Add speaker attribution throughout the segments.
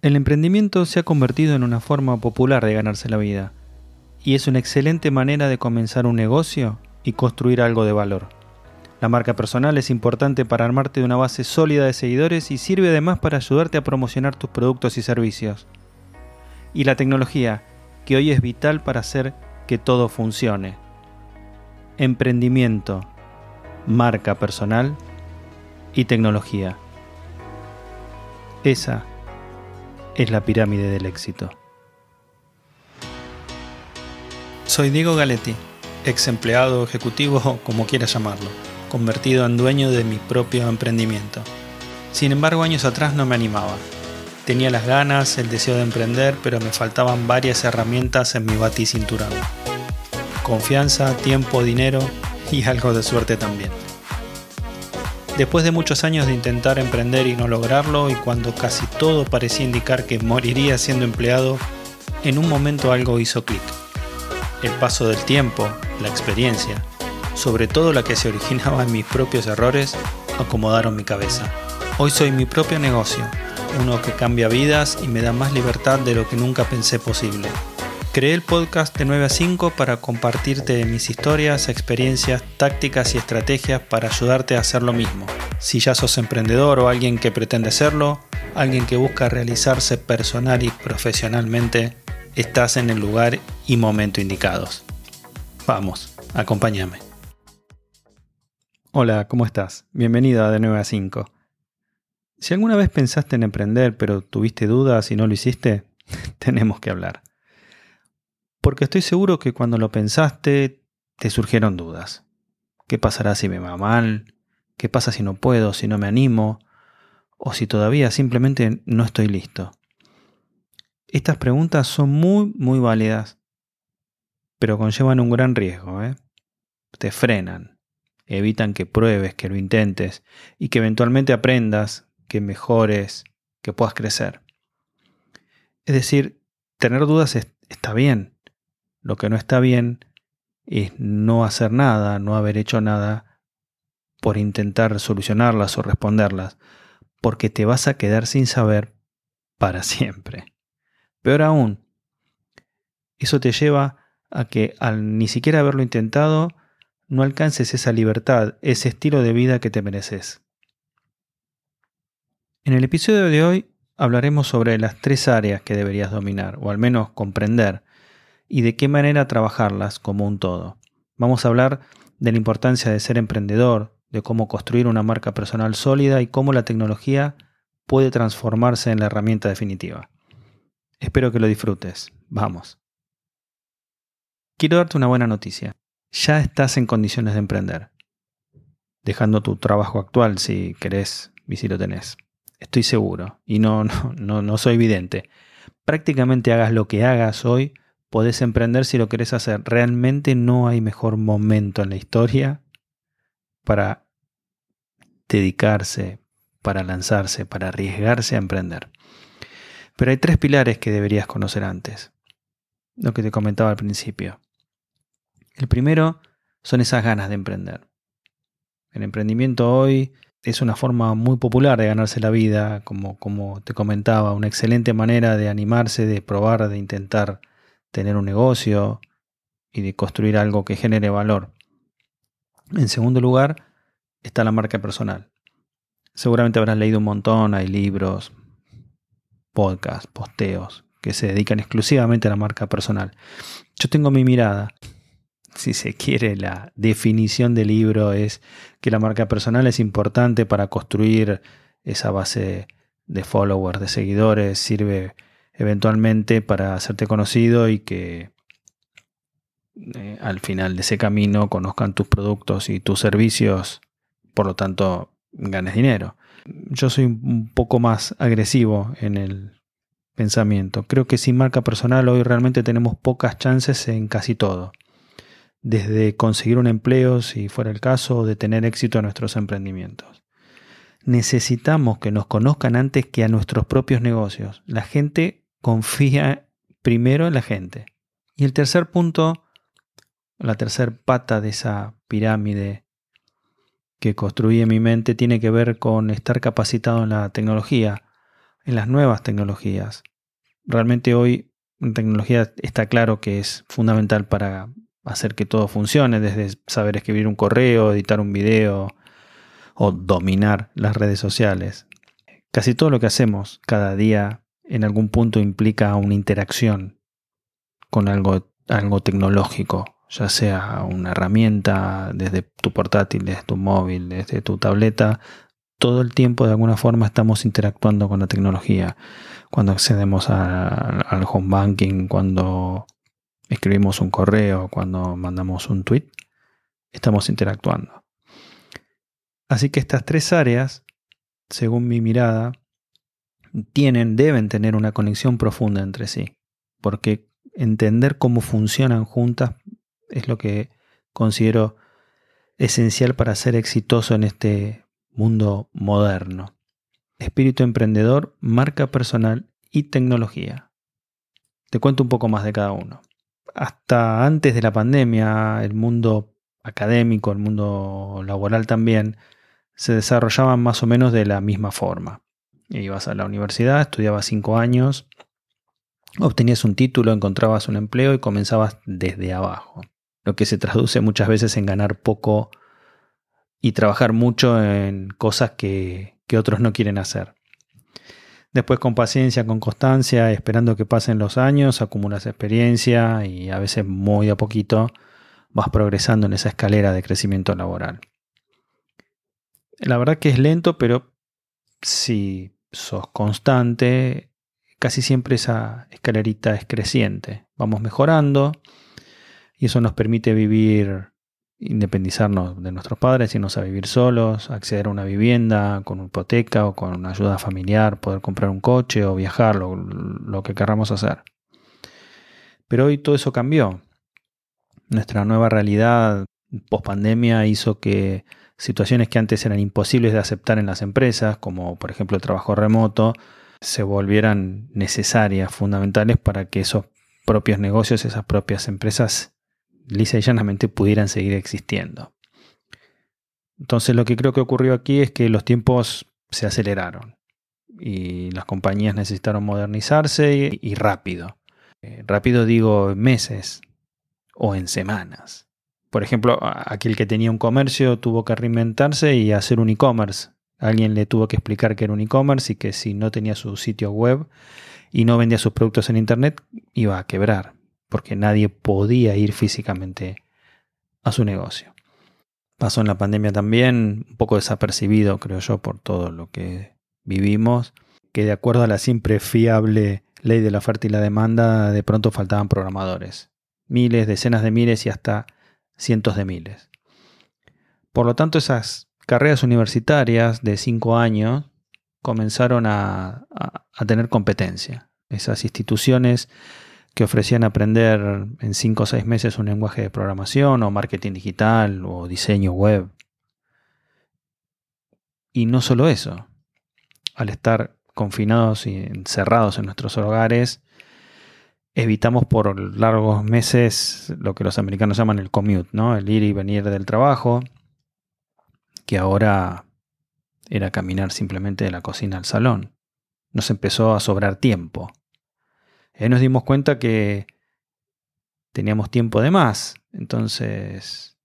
Speaker 1: El emprendimiento se ha convertido en una forma popular de ganarse la vida y es una excelente manera de comenzar un negocio y construir algo de valor. La marca personal es importante para armarte de una base sólida de seguidores y sirve además para ayudarte a promocionar tus productos y servicios. Y la tecnología, que hoy es vital para hacer que todo funcione. Emprendimiento, marca personal y tecnología. Esa es la pirámide del éxito. Soy Diego Galetti, ex empleado ejecutivo como quieras llamarlo, convertido en dueño de mi propio emprendimiento. Sin embargo, años atrás no me animaba. Tenía las ganas, el deseo de emprender, pero me faltaban varias herramientas en mi baticinturado. Confianza, tiempo, dinero y algo de suerte también. Después de muchos años de intentar emprender y no lograrlo, y cuando casi todo parecía indicar que moriría siendo empleado, en un momento algo hizo clic. El paso del tiempo, la experiencia, sobre todo la que se originaba en mis propios errores, acomodaron mi cabeza. Hoy soy mi propio negocio, uno que cambia vidas y me da más libertad de lo que nunca pensé posible. Creé el podcast de 9 a 5 para compartirte mis historias, experiencias, tácticas y estrategias para ayudarte a hacer lo mismo. Si ya sos emprendedor o alguien que pretende serlo, alguien que busca realizarse personal y profesionalmente, estás en el lugar y momento indicados. Vamos, acompáñame. Hola, ¿cómo estás? Bienvenido a De 9 a 5. Si alguna vez pensaste en emprender pero tuviste dudas y no lo hiciste, tenemos que hablar porque estoy seguro que cuando lo pensaste te surgieron dudas. ¿Qué pasará si me va mal? ¿Qué pasa si no puedo, si no me animo? ¿O si todavía simplemente no estoy listo? Estas preguntas son muy, muy válidas, pero conllevan un gran riesgo. ¿eh? Te frenan, evitan que pruebes, que lo intentes y que eventualmente aprendas, que mejores, que puedas crecer. Es decir, tener dudas está bien, lo que no está bien es no hacer nada, no haber hecho nada por intentar solucionarlas o responderlas, porque te vas a quedar sin saber para siempre. Peor aún, eso te lleva a que al ni siquiera haberlo intentado, no alcances esa libertad, ese estilo de vida que te mereces. En el episodio de hoy hablaremos sobre las tres áreas que deberías dominar, o al menos comprender, y de qué manera trabajarlas como un todo. Vamos a hablar de la importancia de ser emprendedor, de cómo construir una marca personal sólida y cómo la tecnología puede transformarse en la herramienta definitiva. Espero que lo disfrutes. Vamos. Quiero darte una buena noticia. Ya estás en condiciones de emprender. Dejando tu trabajo actual si querés y si lo tenés. Estoy seguro. Y no, no, no, no soy evidente. Prácticamente hagas lo que hagas hoy, podés emprender si lo querés hacer. Realmente no hay mejor momento en la historia para dedicarse, para lanzarse, para arriesgarse a emprender. Pero hay tres pilares que deberías conocer antes, lo que te comentaba al principio. El primero son esas ganas de emprender. El emprendimiento hoy es una forma muy popular de ganarse la vida, como, como te comentaba, una excelente manera de animarse, de probar, de intentar tener un negocio y de construir algo que genere valor. En segundo lugar, está la marca personal. Seguramente habrás leído un montón, hay libros, podcasts, posteos que se dedican exclusivamente a la marca personal. Yo tengo mi mirada. Si se quiere, la definición del libro es que la marca personal es importante para construir esa base de followers, de seguidores, sirve eventualmente para hacerte conocido y que eh, al final de ese camino conozcan tus productos y tus servicios, por lo tanto ganes dinero. Yo soy un poco más agresivo en el pensamiento. Creo que sin marca personal hoy realmente tenemos pocas chances en casi todo. Desde conseguir un empleo, si fuera el caso, o de tener éxito en nuestros emprendimientos. Necesitamos que nos conozcan antes que a nuestros propios negocios. La gente confía primero en la gente. Y el tercer punto, la tercer pata de esa pirámide que construí en mi mente tiene que ver con estar capacitado en la tecnología, en las nuevas tecnologías. Realmente hoy en tecnología está claro que es fundamental para hacer que todo funcione, desde saber escribir un correo, editar un video o dominar las redes sociales. Casi todo lo que hacemos cada día en algún punto implica una interacción con algo, algo tecnológico, ya sea una herramienta desde tu portátil, desde tu móvil, desde tu tableta, todo el tiempo de alguna forma estamos interactuando con la tecnología. Cuando accedemos al home banking, cuando escribimos un correo, cuando mandamos un tweet, estamos interactuando. Así que estas tres áreas, según mi mirada, tienen, deben tener una conexión profunda entre sí, porque entender cómo funcionan juntas es lo que considero esencial para ser exitoso en este mundo moderno. Espíritu emprendedor, marca personal y tecnología. Te cuento un poco más de cada uno. Hasta antes de la pandemia, el mundo académico, el mundo laboral también, se desarrollaban más o menos de la misma forma. Ibas a la universidad, estudiabas cinco años, obtenías un título, encontrabas un empleo y comenzabas desde abajo. Lo que se traduce muchas veces en ganar poco y trabajar mucho en cosas que, que otros no quieren hacer. Después con paciencia, con constancia, esperando que pasen los años, acumulas experiencia y a veces muy a poquito vas progresando en esa escalera de crecimiento laboral. La verdad que es lento, pero si sos constante, casi siempre esa escalerita es creciente. Vamos mejorando y eso nos permite vivir independizarnos de nuestros padres, irnos a vivir solos, acceder a una vivienda con hipoteca o con una ayuda familiar, poder comprar un coche o viajar, lo, lo que querramos hacer. Pero hoy todo eso cambió. Nuestra nueva realidad post pandemia hizo que situaciones que antes eran imposibles de aceptar en las empresas, como por ejemplo el trabajo remoto, se volvieran necesarias, fundamentales para que esos propios negocios, esas propias empresas lisa y llanamente pudieran seguir existiendo. Entonces lo que creo que ocurrió aquí es que los tiempos se aceleraron y las compañías necesitaron modernizarse y, rápido. Eh, rápido digo en meses o en semanas. Por ejemplo, aquel que tenía un comercio tuvo que reinventarse y hacer un e-commerce. Alguien le tuvo que explicar que era un e-commerce y que si no tenía su sitio web y no vendía sus productos en Internet iba a quebrar porque nadie podía ir físicamente a su negocio. Pasó en la pandemia también, un poco desapercibido, creo yo, por todo lo que vivimos, que de acuerdo a la siempre fiable ley de la oferta y la demanda, de pronto faltaban programadores. Miles, decenas de miles y hasta cientos de miles. Por lo tanto, esas carreras universitarias de cinco años comenzaron a, tener competencia. Esas instituciones que ofrecían aprender en 5 o 6 meses un lenguaje de programación o marketing digital o diseño web. Y no solo eso, al estar confinados y encerrados en nuestros hogares, evitamos por largos meses lo que los americanos llaman el commute, ¿no? El ir y venir del trabajo, que ahora era caminar simplemente de la cocina al salón. Nos empezó a sobrar tiempo. Ahí nos dimos cuenta que teníamos tiempo de más. Entonces,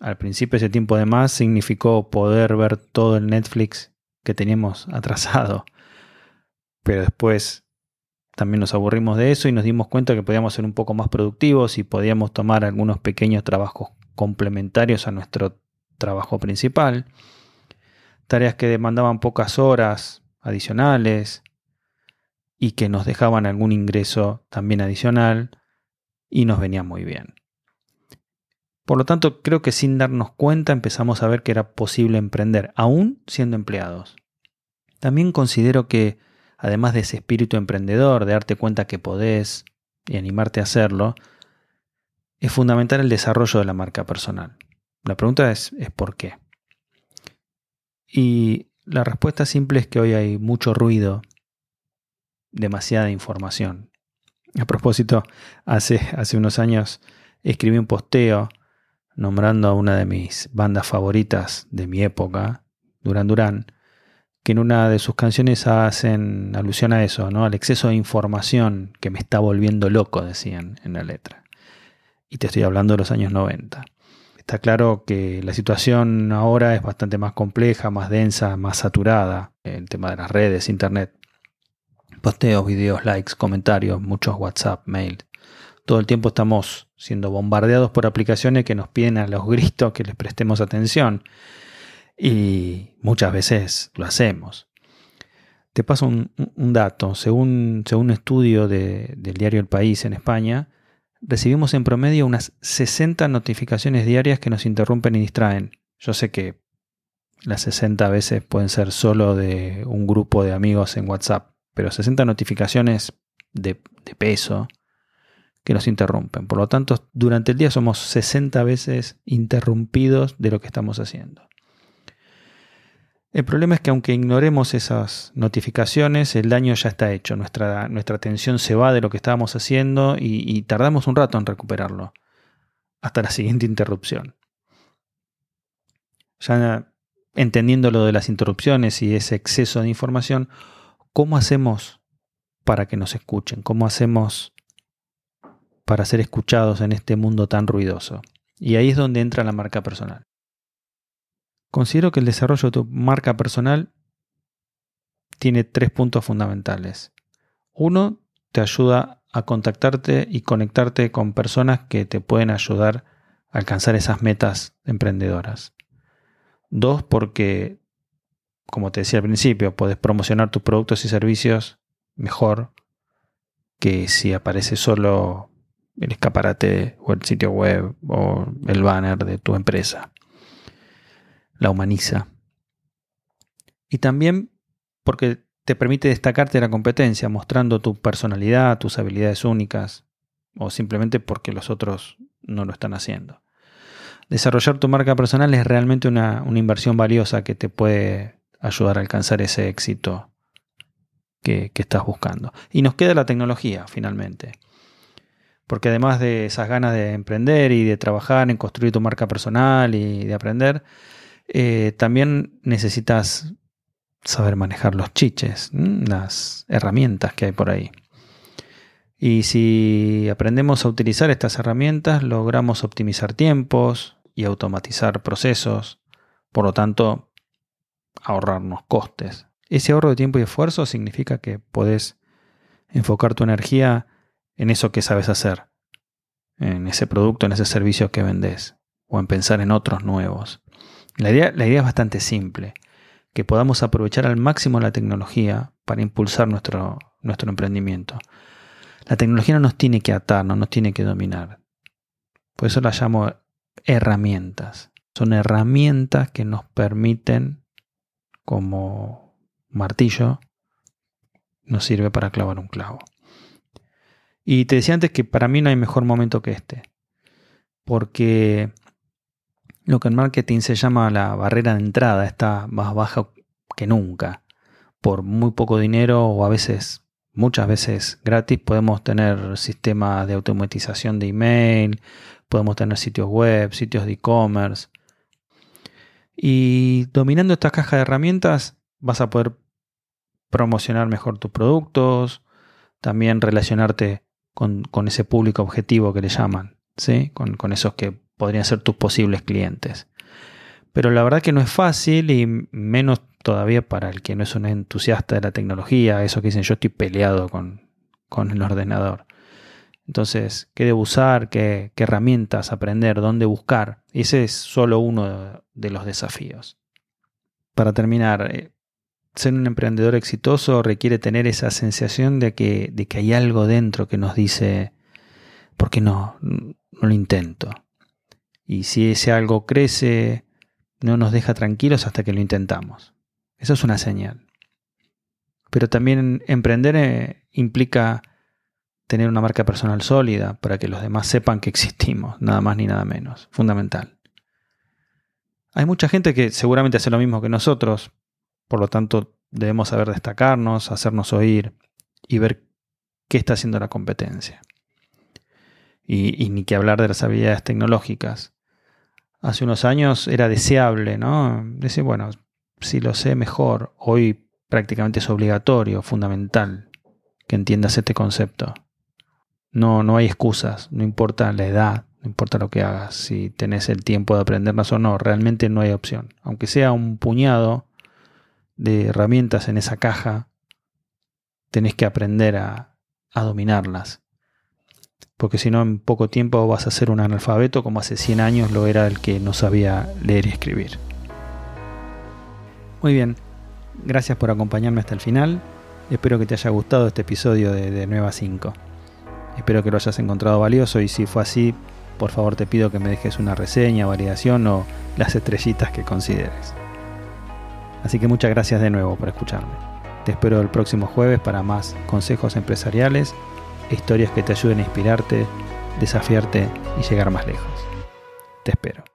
Speaker 1: al principio ese tiempo de más significó poder ver todo el Netflix que teníamos atrasado. Pero después también nos aburrimos de eso y nos dimos cuenta que podíamos ser un poco más productivos y podíamos tomar algunos pequeños trabajos complementarios a nuestro trabajo principal. Tareas que demandaban pocas horas adicionales y que nos dejaban algún ingreso también adicional y nos venía muy bien. Por lo tanto, creo que sin darnos cuenta empezamos a ver que era posible emprender, aún siendo empleados. También considero que, además de ese espíritu emprendedor, de darte cuenta que podés y animarte a hacerlo, es fundamental el desarrollo de la marca personal. La pregunta es, es ¿por qué? Y la respuesta simple es que hoy hay mucho ruido demasiada información. A propósito, hace, hace unos años escribí un posteo nombrando a una de mis bandas favoritas de mi época, Duran Duran, que en una de sus canciones hacen alusión a eso, ¿no? Al exceso de información que me está volviendo loco, decían en la letra. Y te estoy hablando de los años 90. Está claro que la situación ahora es bastante más compleja, más densa, más saturada. El tema de las redes, internet. Posteos, videos, likes, comentarios, muchos WhatsApp, mail. Todo el tiempo estamos siendo bombardeados por aplicaciones que nos piden a los gritos que les prestemos atención. Y muchas veces lo hacemos. Te paso un, dato. Según, según, un estudio del diario El País en España, recibimos en promedio unas 60 notificaciones diarias que nos interrumpen y distraen. Yo sé que las 60 veces pueden ser solo de un grupo de amigos en WhatsApp, pero 60 notificaciones de, de peso que nos interrumpen. Por lo tanto, durante el día somos 60 veces interrumpidos de lo que estamos haciendo. El problema es que aunque ignoremos esas notificaciones, el daño ya está hecho. Nuestra, nuestra atención se va de lo que estábamos haciendo y, tardamos un rato en recuperarlo. Hasta la siguiente interrupción. Ya entendiendo lo de las interrupciones y ese exceso de información, ¿cómo hacemos para que nos escuchen? ¿Cómo hacemos para ser escuchados en este mundo tan ruidoso? Y ahí es donde entra la marca personal. Considero que el desarrollo de tu marca personal tiene tres puntos fundamentales. Uno, te ayuda a contactarte y conectarte con personas que te pueden ayudar a alcanzar esas metas emprendedoras. Dos, porque, como te decía al principio, puedes promocionar tus productos y servicios mejor que si aparece solo el escaparate o el sitio web o el banner de tu empresa la humaniza. Y también porque te permite destacarte de la competencia, mostrando tu personalidad, tus habilidades únicas, o simplemente porque los otros no lo están haciendo. Desarrollar tu marca personal es realmente una, inversión valiosa que te puede ayudar a alcanzar ese éxito que, que estás buscando. Y nos queda la tecnología, finalmente. Porque además de esas ganas de emprender y de trabajar en construir tu marca personal y de aprender, eh, también necesitas saber manejar los chiches, las herramientas que hay por ahí. Y si aprendemos a utilizar estas herramientas, logramos optimizar tiempos y automatizar procesos, por lo tanto, ahorrarnos costes. Ese ahorro de tiempo y esfuerzo significa que podés enfocar tu energía en eso que sabes hacer, en ese producto, en ese servicio que vendes, o en pensar en otros nuevos. La idea, es bastante simple, que podamos aprovechar al máximo la tecnología para impulsar nuestro, nuestro emprendimiento. La tecnología no nos tiene que atar, no nos tiene que dominar. Por eso la llamo herramientas. Son herramientas que nos permiten, como martillo, nos sirve para clavar un clavo. Y te decía antes que para mí no hay mejor momento que este. Porque lo que en marketing se llama la barrera de entrada está más baja que nunca. Por muy poco dinero o a veces, muchas veces gratis, podemos tener sistemas de automatización de email, podemos tener sitios web, sitios de e-commerce. Y dominando esta caja de herramientas vas a poder promocionar mejor tus productos, también relacionarte con, ese público objetivo que le llaman, ¿sí? con, con esos que podrían ser tus posibles clientes. Pero la verdad que no es fácil y menos todavía para el que no es un entusiasta de la tecnología, eso que dicen yo estoy peleado con, el ordenador. Entonces, ¿qué debo usar? ¿Qué, herramientas aprender? ¿Dónde buscar? Ese es solo uno de los desafíos. Para terminar, eh, ser un emprendedor exitoso requiere tener esa sensación de que, de que hay algo dentro que nos dice, ¿por qué no? No lo intento. Y si ese algo crece, no nos deja tranquilos hasta que lo intentamos. Eso es una señal. Pero también emprender eh, implica tener una marca personal sólida para que los demás sepan que existimos, nada más ni nada menos. Fundamental. Hay mucha gente que seguramente hace lo mismo que nosotros, por lo tanto debemos saber destacarnos, hacernos oír y ver qué está haciendo la competencia. Y, y ni que hablar de las habilidades tecnológicas hace unos años era deseable, ¿no? Decir, bueno, si lo sé mejor, hoy prácticamente es obligatorio, fundamental, que entiendas este concepto. No, no hay excusas, no importa la edad, no importa lo que hagas, si tenés el tiempo de aprenderlas o no, realmente no hay opción. Aunque sea un puñado de herramientas en esa caja, tenés que aprender a, a dominarlas. Porque si no, en poco tiempo vas a ser un analfabeto como hace 100 años lo era el que no sabía leer y escribir. Muy bien, gracias por acompañarme hasta el final. Espero que te haya gustado este episodio de, de Nueva 5. Espero que lo hayas encontrado valioso y si fue así, por favor te pido que me dejes una reseña, validación o las estrellitas que consideres. Así que muchas gracias de nuevo por escucharme. Te espero el próximo jueves para más consejos empresariales historias que te ayuden a inspirarte, desafiarte y llegar más lejos. Te espero.